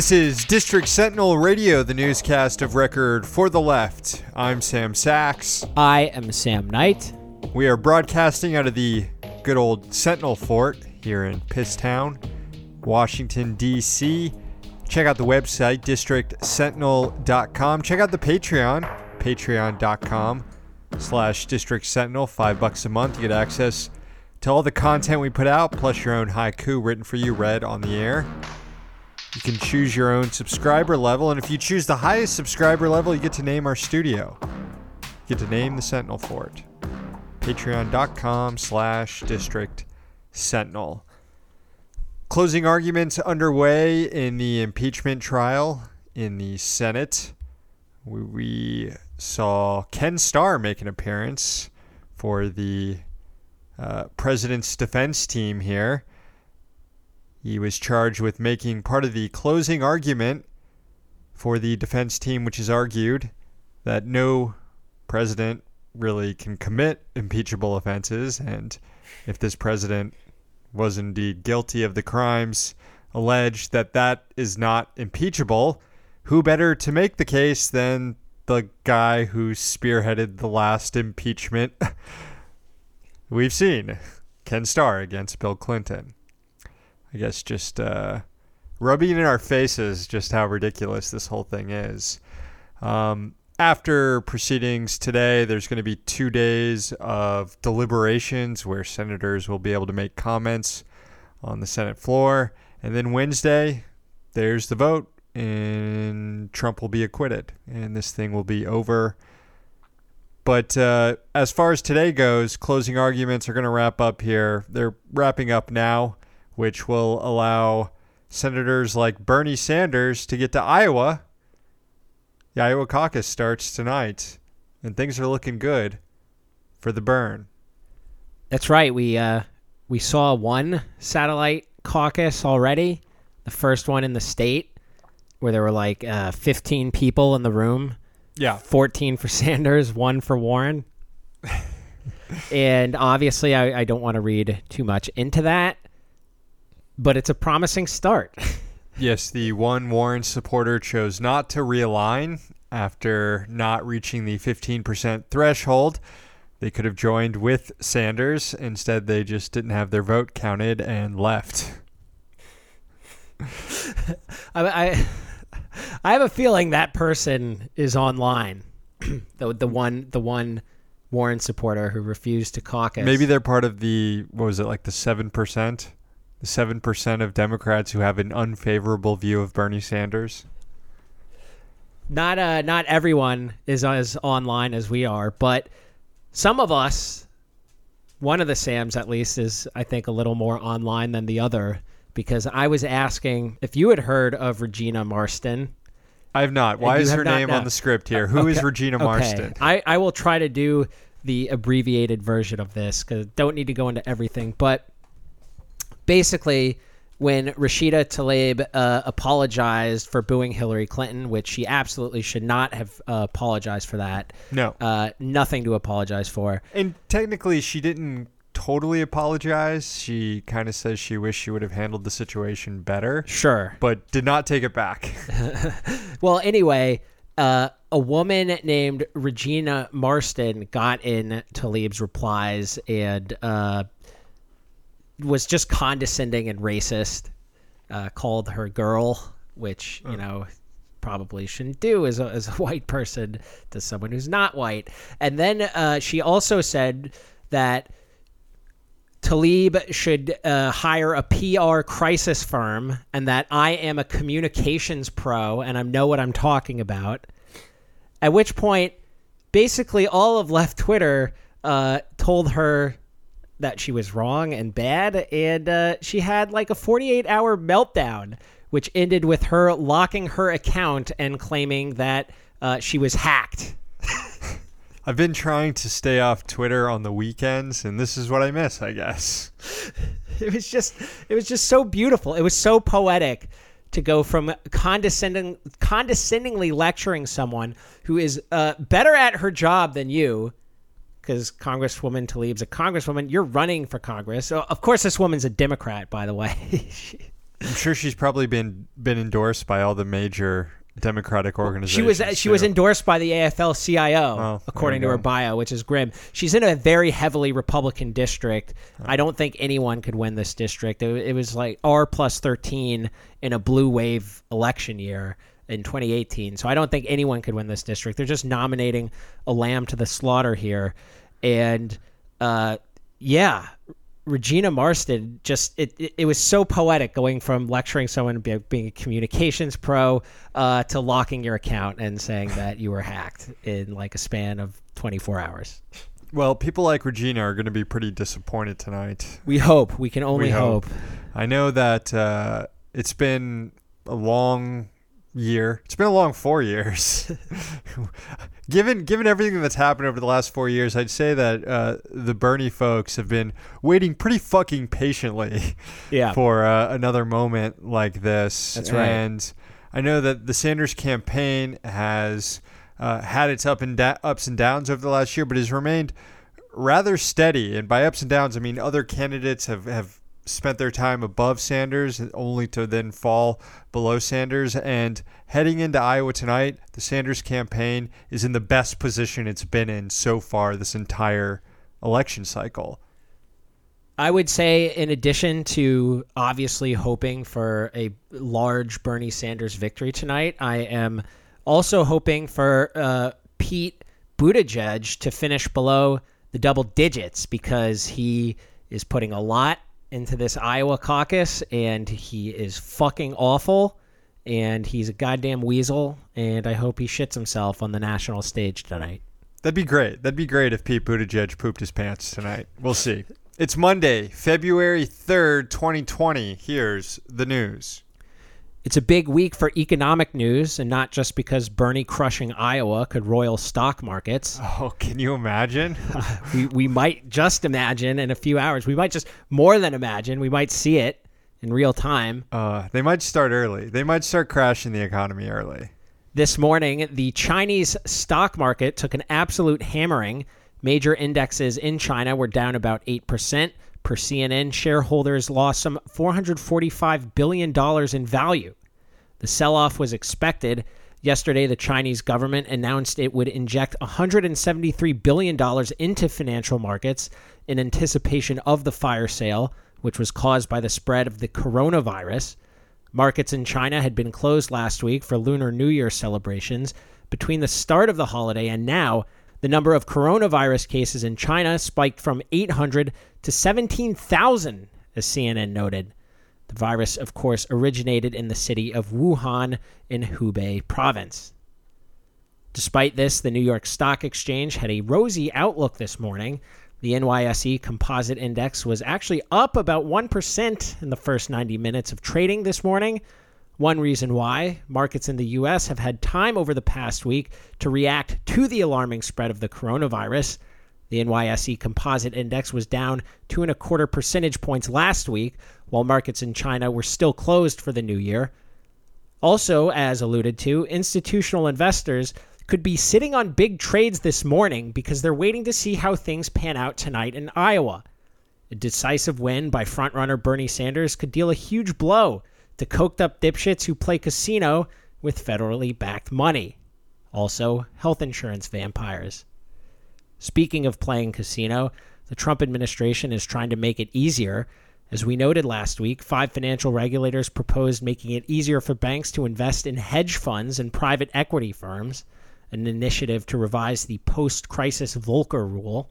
This is District Sentinel Radio, the newscast of record for the left. I'm Sam Sachs. I am Sam Knight. We are broadcasting out of the good old Sentinel Fort here in Pisstown, Washington, D.C. Check out the website, districtsentinel.com. Check out the Patreon, patreon.com slash district sentinel, five bucks a month. You get access to all the content we put out, plus your own haiku written for you, read on the air. You can choose your own subscriber level, and if you choose the highest subscriber level, you get to name our studio. You get to name the Sentinel Fort. Patreon.com slash District Sentinel. Closing arguments underway in the impeachment trial in the Senate. We, we saw Ken Starr make an appearance for the uh, president's defense team here. He was charged with making part of the closing argument for the defense team, which has argued that no president really can commit impeachable offenses. And if this president was indeed guilty of the crimes alleged, that that is not impeachable, who better to make the case than the guy who spearheaded the last impeachment we've seen Ken Starr against Bill Clinton? I guess just uh, rubbing in our faces just how ridiculous this whole thing is. Um, after proceedings today, there's going to be two days of deliberations where senators will be able to make comments on the Senate floor. And then Wednesday, there's the vote, and Trump will be acquitted, and this thing will be over. But uh, as far as today goes, closing arguments are going to wrap up here. They're wrapping up now which will allow senators like Bernie Sanders to get to Iowa. The Iowa caucus starts tonight, and things are looking good for the burn. That's right. We uh, we saw one satellite caucus already, the first one in the state, where there were like uh, 15 people in the room. Yeah, 14 for Sanders, one for Warren. and obviously, I, I don't want to read too much into that but it's a promising start. yes, the one Warren supporter chose not to realign after not reaching the 15% threshold. They could have joined with Sanders. Instead, they just didn't have their vote counted and left. I, I, I have a feeling that person is online. the the one the one Warren supporter who refused to caucus. Maybe they're part of the what was it like the seven percent the 7% of Democrats who have an unfavorable view of Bernie Sanders? Not uh not everyone is as online as we are, but some of us one of the Sams at least is I think a little more online than the other because I was asking if you had heard of Regina Marston. I have not. Why is her name on the script here? Who okay. is Regina Marston? Okay. I, I will try to do the abbreviated version of this because don't need to go into everything. But basically when Rashida Tlaib uh, apologized for booing Hillary Clinton, which she absolutely should not have uh, apologized for that. No. Uh, nothing to apologize for. And technically, she didn't totally apologize. She kind of says she wished she would have handled the situation better. Sure. But did not take it back. well, anyway, uh, a woman named Regina Marston got in Tlaib's replies and uh, was just condescending and racist. Uh, called her girl, which you know probably shouldn't do as a, as a white person to someone who's not white. And then uh, she also said that Tlaib should uh, hire a PR crisis firm, and that I am a communications pro and I know what I'm talking about. At which point, basically, all of left Twitter uh, told her that she was wrong and bad, and uh, she had like a 48 hour meltdown, which ended with her locking her account and claiming that uh, she was hacked. I've been trying to stay off Twitter on the weekends, and this is what I miss, I guess. It was just, it was just so beautiful. It was so poetic to go from condescending, condescendingly lecturing someone who is uh, better at her job than you because Congresswoman Tlaib's a congresswoman. You're running for Congress. So of course, this woman's a Democrat, by the way. I'm sure she's probably been been endorsed by all the major Democratic organizations. She was uh, she was endorsed by the AFL-CIO, Oh, according to her bio, which is grim. She's in a very heavily Republican district. Oh. I don't think anyone could win this district. It, it was like R plus thirteen in a blue wave election year in 2018. So I don't think anyone could win this district. They're just nominating a lamb to the slaughter here, and uh, yeah. Regina Marston just it, it, it was so poetic going from lecturing someone be, being a communications pro uh, to locking your account and saying that you were hacked in like a span of 24 hours. Well, people like Regina are going to be pretty disappointed tonight. We hope we can only We hope. hope. I know that uh, it's been a long year. It's been a long four years. given given everything that's happened over the last four years, I'd say that uh, the Bernie folks have been waiting pretty fucking patiently Yeah. for uh, another moment like this. That's right. And I know that the Sanders campaign has uh, had its up and da- ups and downs over the last year, but has remained rather steady. And by ups and downs, I mean other candidates have, have spent their time above Sanders, only to then fall below Sanders. And heading into Iowa tonight, the Sanders campaign is in the best position it's been in so far this entire election cycle. I would say, in addition to obviously hoping for a large Bernie Sanders victory tonight, I am also hoping for uh, Pete Buttigieg to finish below the double digits because he is putting a lot into this Iowa caucus and he is fucking awful and he's a goddamn weasel and I hope he shits himself on the national stage tonight. That'd be great. That'd be great if Pete Buttigieg pooped his pants tonight. We'll see. It's Monday, February 3rd, 2020. Here's the news. It's a big week for economic news, and not just because Bernie crushing Iowa could royal stock markets. Oh, can you imagine? we, we might just imagine in a few hours, we might just more than imagine, we might see it in real time. Uh, they might start early. They might start crashing the economy early. This morning, the Chinese stock market took an absolute hammering. Major indexes in China were down about 8%. Per CNN, shareholders lost some $445 billion in value. The sell off was expected. Yesterday, the Chinese government announced it would inject $173 billion into financial markets in anticipation of the fire sale, which was caused by the spread of the coronavirus. Markets in China had been closed last week for Lunar New Year celebrations. Between the start of the holiday and now, the number of coronavirus cases in China spiked from 800 to 17,000, as CNN noted. The virus, of course, originated in the city of Wuhan in Hubei province. Despite this, the New York Stock Exchange had a rosy outlook this morning. The NYSE Composite Index was actually up about 1% in the first 90 minutes of trading this morning. One reason why markets in the U.S. have had time over the past week to react to the alarming spread of the coronavirus. The NYSE Composite Index was down two and a quarter percentage points last week, while markets in China were still closed for the new year. Also, as alluded to, institutional investors could be sitting on big trades this morning because they're waiting to see how things pan out tonight in Iowa. A decisive win by frontrunner Bernie Sanders could deal a huge blow to coked up dipshits who play casino with federally backed money. Also, health insurance vampires. Speaking of playing casino, the Trump administration is trying to make it easier. As we noted last week, five financial regulators proposed making it easier for banks to invest in hedge funds and private equity firms, an initiative to revise the post crisis Volcker rule.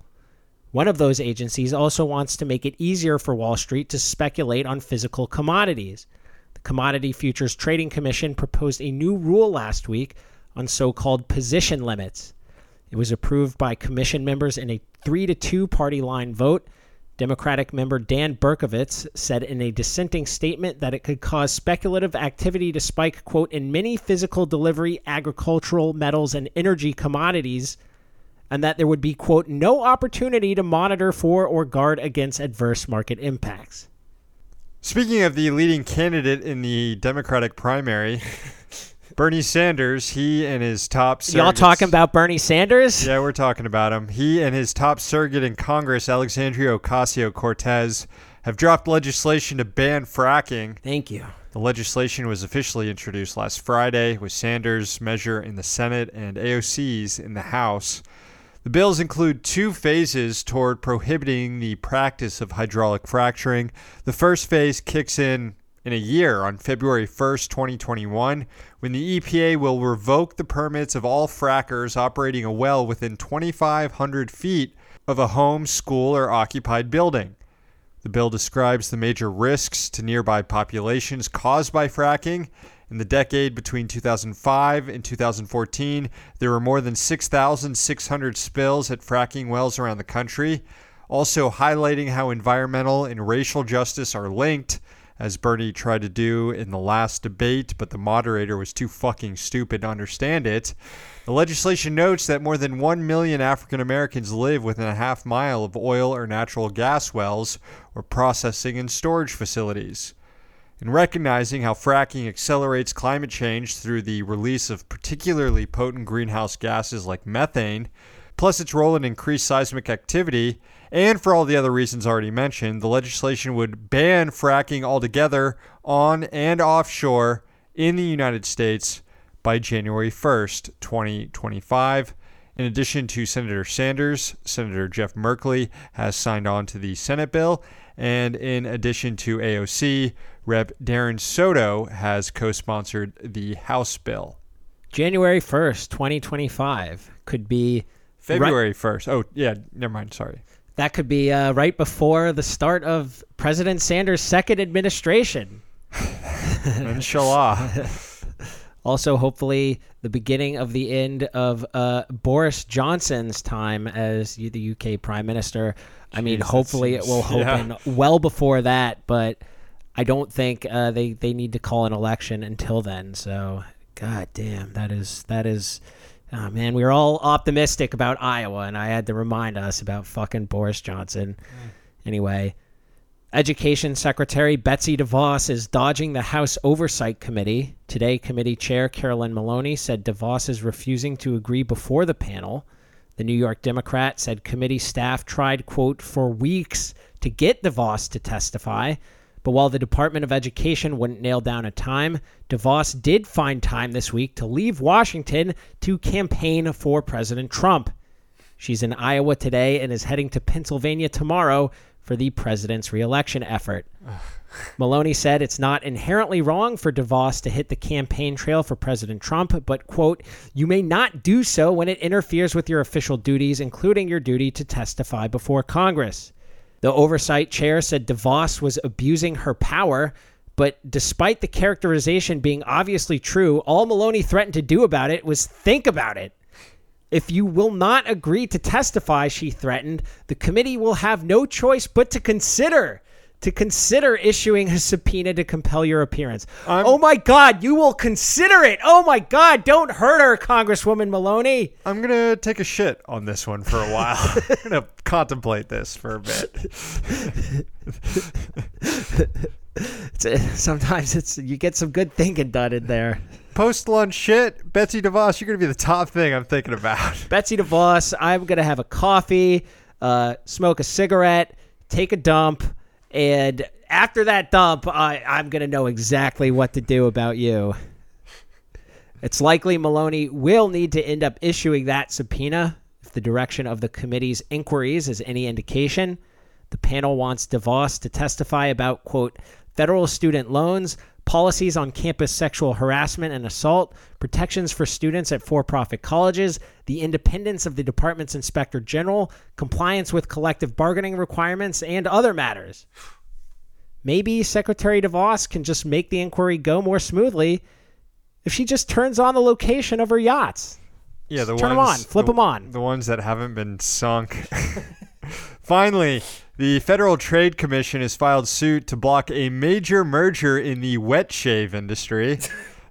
One of those agencies also wants to make it easier for Wall Street to speculate on physical commodities. The Commodity Futures Trading Commission proposed a new rule last week on so called position limits. It was approved by commission members in a 3 to 2 party line vote. Democratic member Dan Berkovitz said in a dissenting statement that it could cause speculative activity to spike, quote, in many physical delivery, agricultural, metals, and energy commodities, and that there would be, quote, no opportunity to monitor for or guard against adverse market impacts. Speaking of the leading candidate in the Democratic primary, Bernie Sanders, he and his top Y'all talking about Bernie Sanders? Yeah, we're talking about him. He and his top surrogate in Congress, Alexandria Ocasio Cortez, have dropped legislation to ban fracking. Thank you. The legislation was officially introduced last Friday with Sanders' measure in the Senate and AOC's in the House. The bills include two phases toward prohibiting the practice of hydraulic fracturing. The first phase kicks in in a year on February 1st, 2021, when the EPA will revoke the permits of all frackers operating a well within 2,500 feet of a home, school, or occupied building. The bill describes the major risks to nearby populations caused by fracking. In the decade between 2005 and 2014, there were more than 6,600 spills at fracking wells around the country, also highlighting how environmental and racial justice are linked as Bernie tried to do in the last debate, but the moderator was too fucking stupid to understand it. The legislation notes that more than 1 million African Americans live within a half mile of oil or natural gas wells or processing and storage facilities. In recognizing how fracking accelerates climate change through the release of particularly potent greenhouse gases like methane, plus its role in increased seismic activity, and for all the other reasons already mentioned, the legislation would ban fracking altogether on and offshore in the United States by January 1st, 2025. In addition to Senator Sanders, Senator Jeff Merkley has signed on to the Senate bill. And in addition to AOC, Rep. Darren Soto has co sponsored the House bill. January 1st, 2025 could be February 1st. Oh, yeah, never mind. Sorry. that could be uh, right before the start of President Sanders' second administration. Inshallah. Also, hopefully, the beginning of the end of uh, Boris Johnson's time as the UK Prime Minister. I mean, Jesus, hopefully, it will yeah. open well before that, but I don't think uh, they they need to call an election until then. So, god damn, that is that is. Oh man, we were all optimistic about Iowa, and I had to remind us about fucking Boris Johnson. Anyway, Education Secretary Betsy DeVos is dodging the House Oversight Committee. Today, committee chair Carolyn Maloney said DeVos is refusing to agree before the panel. The New York Democrat said committee staff tried, quote, for weeks to get DeVos to testify. But while the Department of Education wouldn't nail down a time, DeVos did find time this week to leave Washington to campaign for President Trump. She's in Iowa today and is heading to Pennsylvania tomorrow for the president's reelection effort. Maloney said it's not inherently wrong for DeVos to hit the campaign trail for President Trump, but, quote, you may not do so when it interferes with your official duties, including your duty to testify before Congress. The oversight chair said DeVos was abusing her power, but despite the characterization being obviously true, all Maloney threatened to do about it was think about it. If you will not agree to testify, she threatened, the committee will have no choice but to consider to consider issuing a subpoena to compel your appearance. I'm- oh my god, you will consider it. Oh my god, don't hurt her, Congresswoman Maloney. I'm going to take a shit on this one for a while. I'm going to contemplate this for a bit. It's, uh, sometimes it's you get some good thinking done in there. Post lunch shit, Betsy DeVos, you're going to be the top thing I'm thinking about. Betsy DeVos, I'm gonna have a coffee, uh, smoke a cigarette, take a dump, and after that dump, I, I'm gonna know exactly what to do about you. It's likely Maloney will need to end up issuing that subpoena if the direction of the committee's inquiries is any indication. The panel wants DeVos to testify about, quote, federal student loans, policies on campus sexual harassment and assault, protections for students at for profit colleges, the independence of the department's inspector general, compliance with collective bargaining requirements, and other matters. Maybe Secretary DeVos can just make the inquiry go more smoothly if she just turns on the location of her yachts. Yeah, the Turn ones, on, flip the- 'em on. The ones that haven't been sunk. Finally, the Federal Trade Commission has filed suit to block a major merger in the wet shave industry.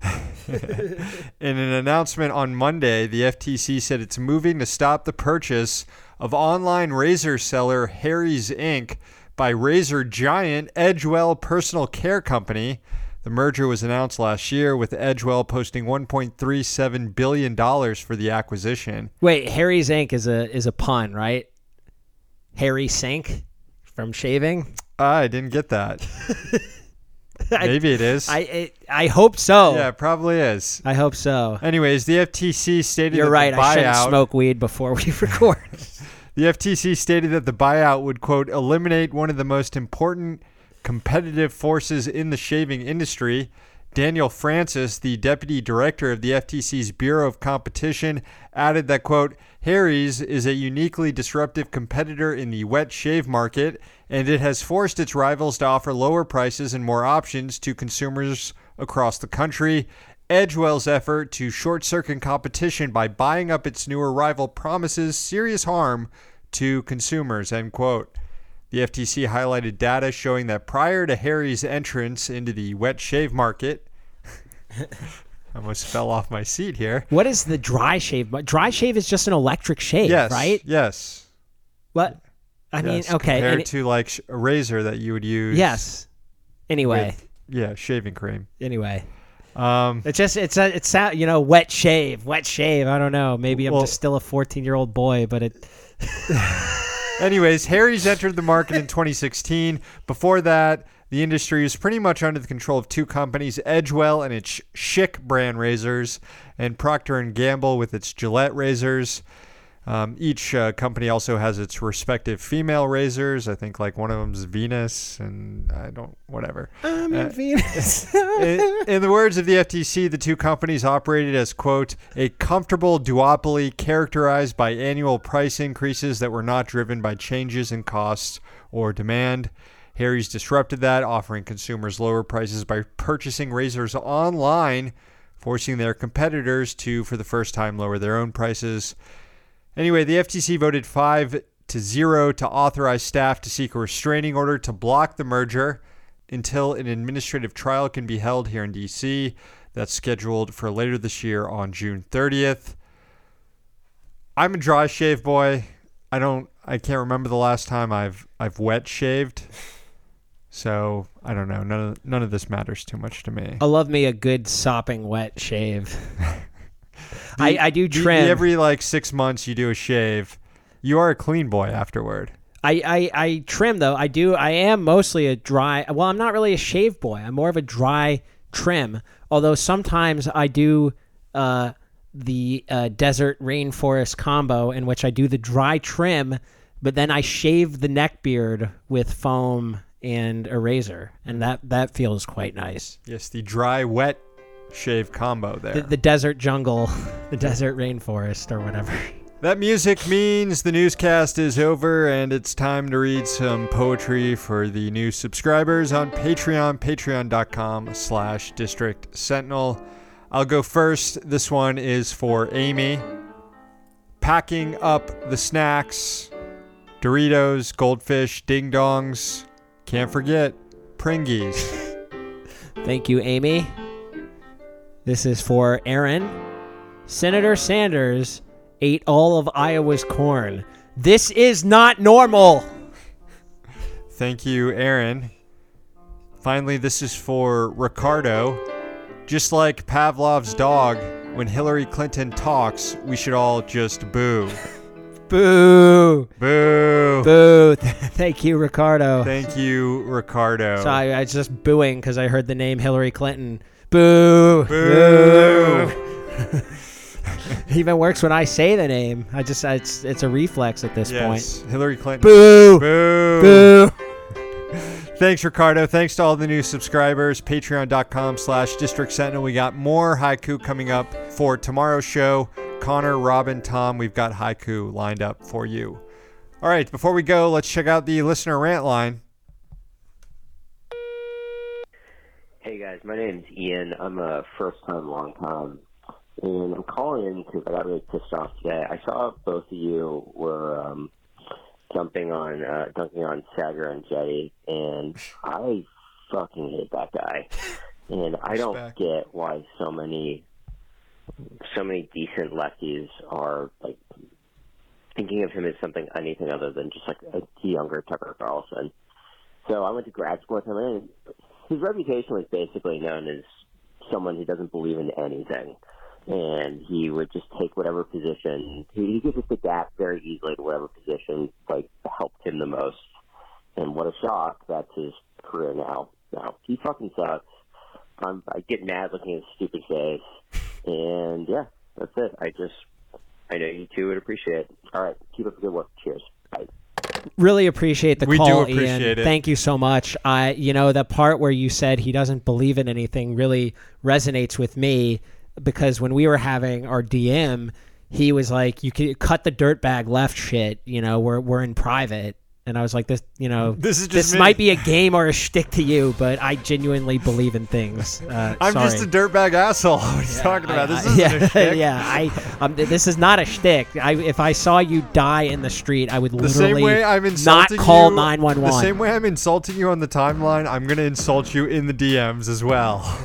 in an announcement on Monday, the FTC said it's moving to stop the purchase of online razor seller Harry's Inc. by razor giant Edgewell Personal Care Company. The merger was announced last year, with Edgewell posting 1.37 billion dollars for the acquisition. Wait, Harry's Inc. is a is a pun, right? Harry Sink from shaving. I didn't get that. Maybe it is. I I, I hope so. yeah, it probably is. I hope so. Anyways, the FTC stated You're that right. I shouldn't smoke weed before we record. The FTC stated that the buyout would quote eliminate one of the most important competitive forces in the shaving industry. Daniel Francis, the deputy director of the FTC's Bureau of Competition, added that quote Harry's is a uniquely disruptive competitor in the wet shave market, and it has forced its rivals to offer lower prices and more options to consumers across the country. Edgewell's effort to short circuit competition by buying up its newer rival promises serious harm to consumers. End quote. The FTC highlighted data showing that prior to Harry's entrance into the wet shave market, I almost fell off my seat here. what is the dry shave? Dry shave is just an electric shave, Yes, right? Yes. What? I mean, okay. Compared it- to like a razor that you would use. yes. Anyway, with- yeah, shaving cream. anyway, Um, it's just it's a it's a, you know wet shave, wet shave. I don't know. Maybe I'm Well- just still a 14 year old boy, but it. Anyways, Harry's entered the market in 2016. Before that, the industry was pretty much under the control of two companies, Edgewell and its Schick brand razors, and Procter and Gamble with its Gillette razors. Um, each uh, company also has its respective female razors. I think like one of them's Venus, and I don't whatever. I'm Uh, in Venus. in, in the words of the FTC, the two companies operated as, quote, a comfortable duopoly characterized by annual price increases that were not driven by changes in costs or demand. Harry's disrupted that, offering consumers lower prices by purchasing razors online, forcing their competitors to, for the first time, lower their own prices. Anyway, the FTC voted 5 to 0 to authorize staff to seek a restraining order to block the merger until an administrative trial can be held here in DC. That's scheduled for later this year on June 30th. I'm a dry shave boy. I don't I can't remember the last time I've I've wet shaved. So, I don't know. None of none of this matters too much to me. I love me a good sopping wet shave. I, The- I do the- the trim. every like 6 months you do a shave. You are a clean boy afterward. I, I, I trim though. I do. I am mostly a dry. Well, I'm not really a shave boy. I'm more of a dry trim. Although sometimes I do uh, the uh, desert rainforest combo, in which I do the dry trim, but then I shave the neck beard with foam and a razor, and that that feels quite nice. Yes, the dry wet shave combo there. The, the desert jungle, the desert rainforest, or whatever. That music means the newscast is over and it's time to read some poetry for the new subscribers on Patreon, patreon.com slash district sentinel. I'll go first. This one is for Amy. Packing up the snacks, Doritos, goldfish, ding dongs. Can't forget Pringies. Thank you, Amy. This is for Aaron. Senator Sanders ate all of Iowa's corn. This is not normal. Thank you, Aaron. Finally, this is for Ricardo. Just like Pavlov's dog, when Hillary Clinton talks, we should all just boo. Boo. Boo. Boo. Thank you, Ricardo. Thank you, Ricardo. So I, I was just booing because I heard the name Hillary Clinton. Boo. Boo. It even works when I say the name. I just it's it's a reflex at this point. Yes, Hillary Clinton. Boo. Boo. Boo. Thanks, Ricardo. Thanks to all the new subscribers. Patreon.com slash District Sentinel. We got more haiku coming up for tomorrow's show. Connor, Robin, Tom, we've got haiku lined up for you. All right, before we go, let's check out the listener rant line. Hey guys, my name's Ian. I'm a first time, long time, and I'm calling in because I got really pissed off today. I saw both of you were um, jumping on, uh, dunking on Saagar Enjeti, and I fucking hate that guy. And I don't Respect. get why so many, so many decent lefties are like thinking of him as something anything other than just like a younger Tucker Carlson. So I went to grad school with him, and his reputation was basically known as someone who doesn't believe in anything. And he would just take whatever position, he, he could just adapt very easily to whatever position, like, helped him the most. and what a shock that's his career now. Now he fucking sucks. I'm, I get mad looking at his stupid face, and yeah, that's it. I just I know you two would appreciate it. All right, keep up the good work. Cheers. Really appreciate the We do call, appreciate Ian. it. Thank you so much. I, you know, the part where you said he doesn't believe in anything really resonates with me because when we were having our DM, he was like, "You can cut the dirtbag left shit." You know, we're we're in private, and I was like, "This, you know, This is this me. might be a game or a shtick to you, but I genuinely believe in things." Uh, I'm sorry. just a dirtbag asshole. What are you talking about? I- This isn't yeah, a shtick. yeah. I, um, this is not a shtick. I, if I saw you die in the street, I would The same literally way I'm not call nine one one. The same way I'm insulting you on the timeline, I'm gonna insult you in the DMs as well.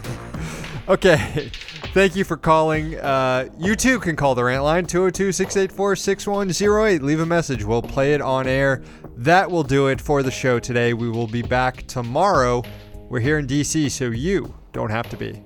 okay, thank you for calling. Uh, you too can call the rant line 202-684-6108. Leave a message. We'll play it on air. That will do it for the show today. We will be back tomorrow. We're here in DC, so you don't have to be.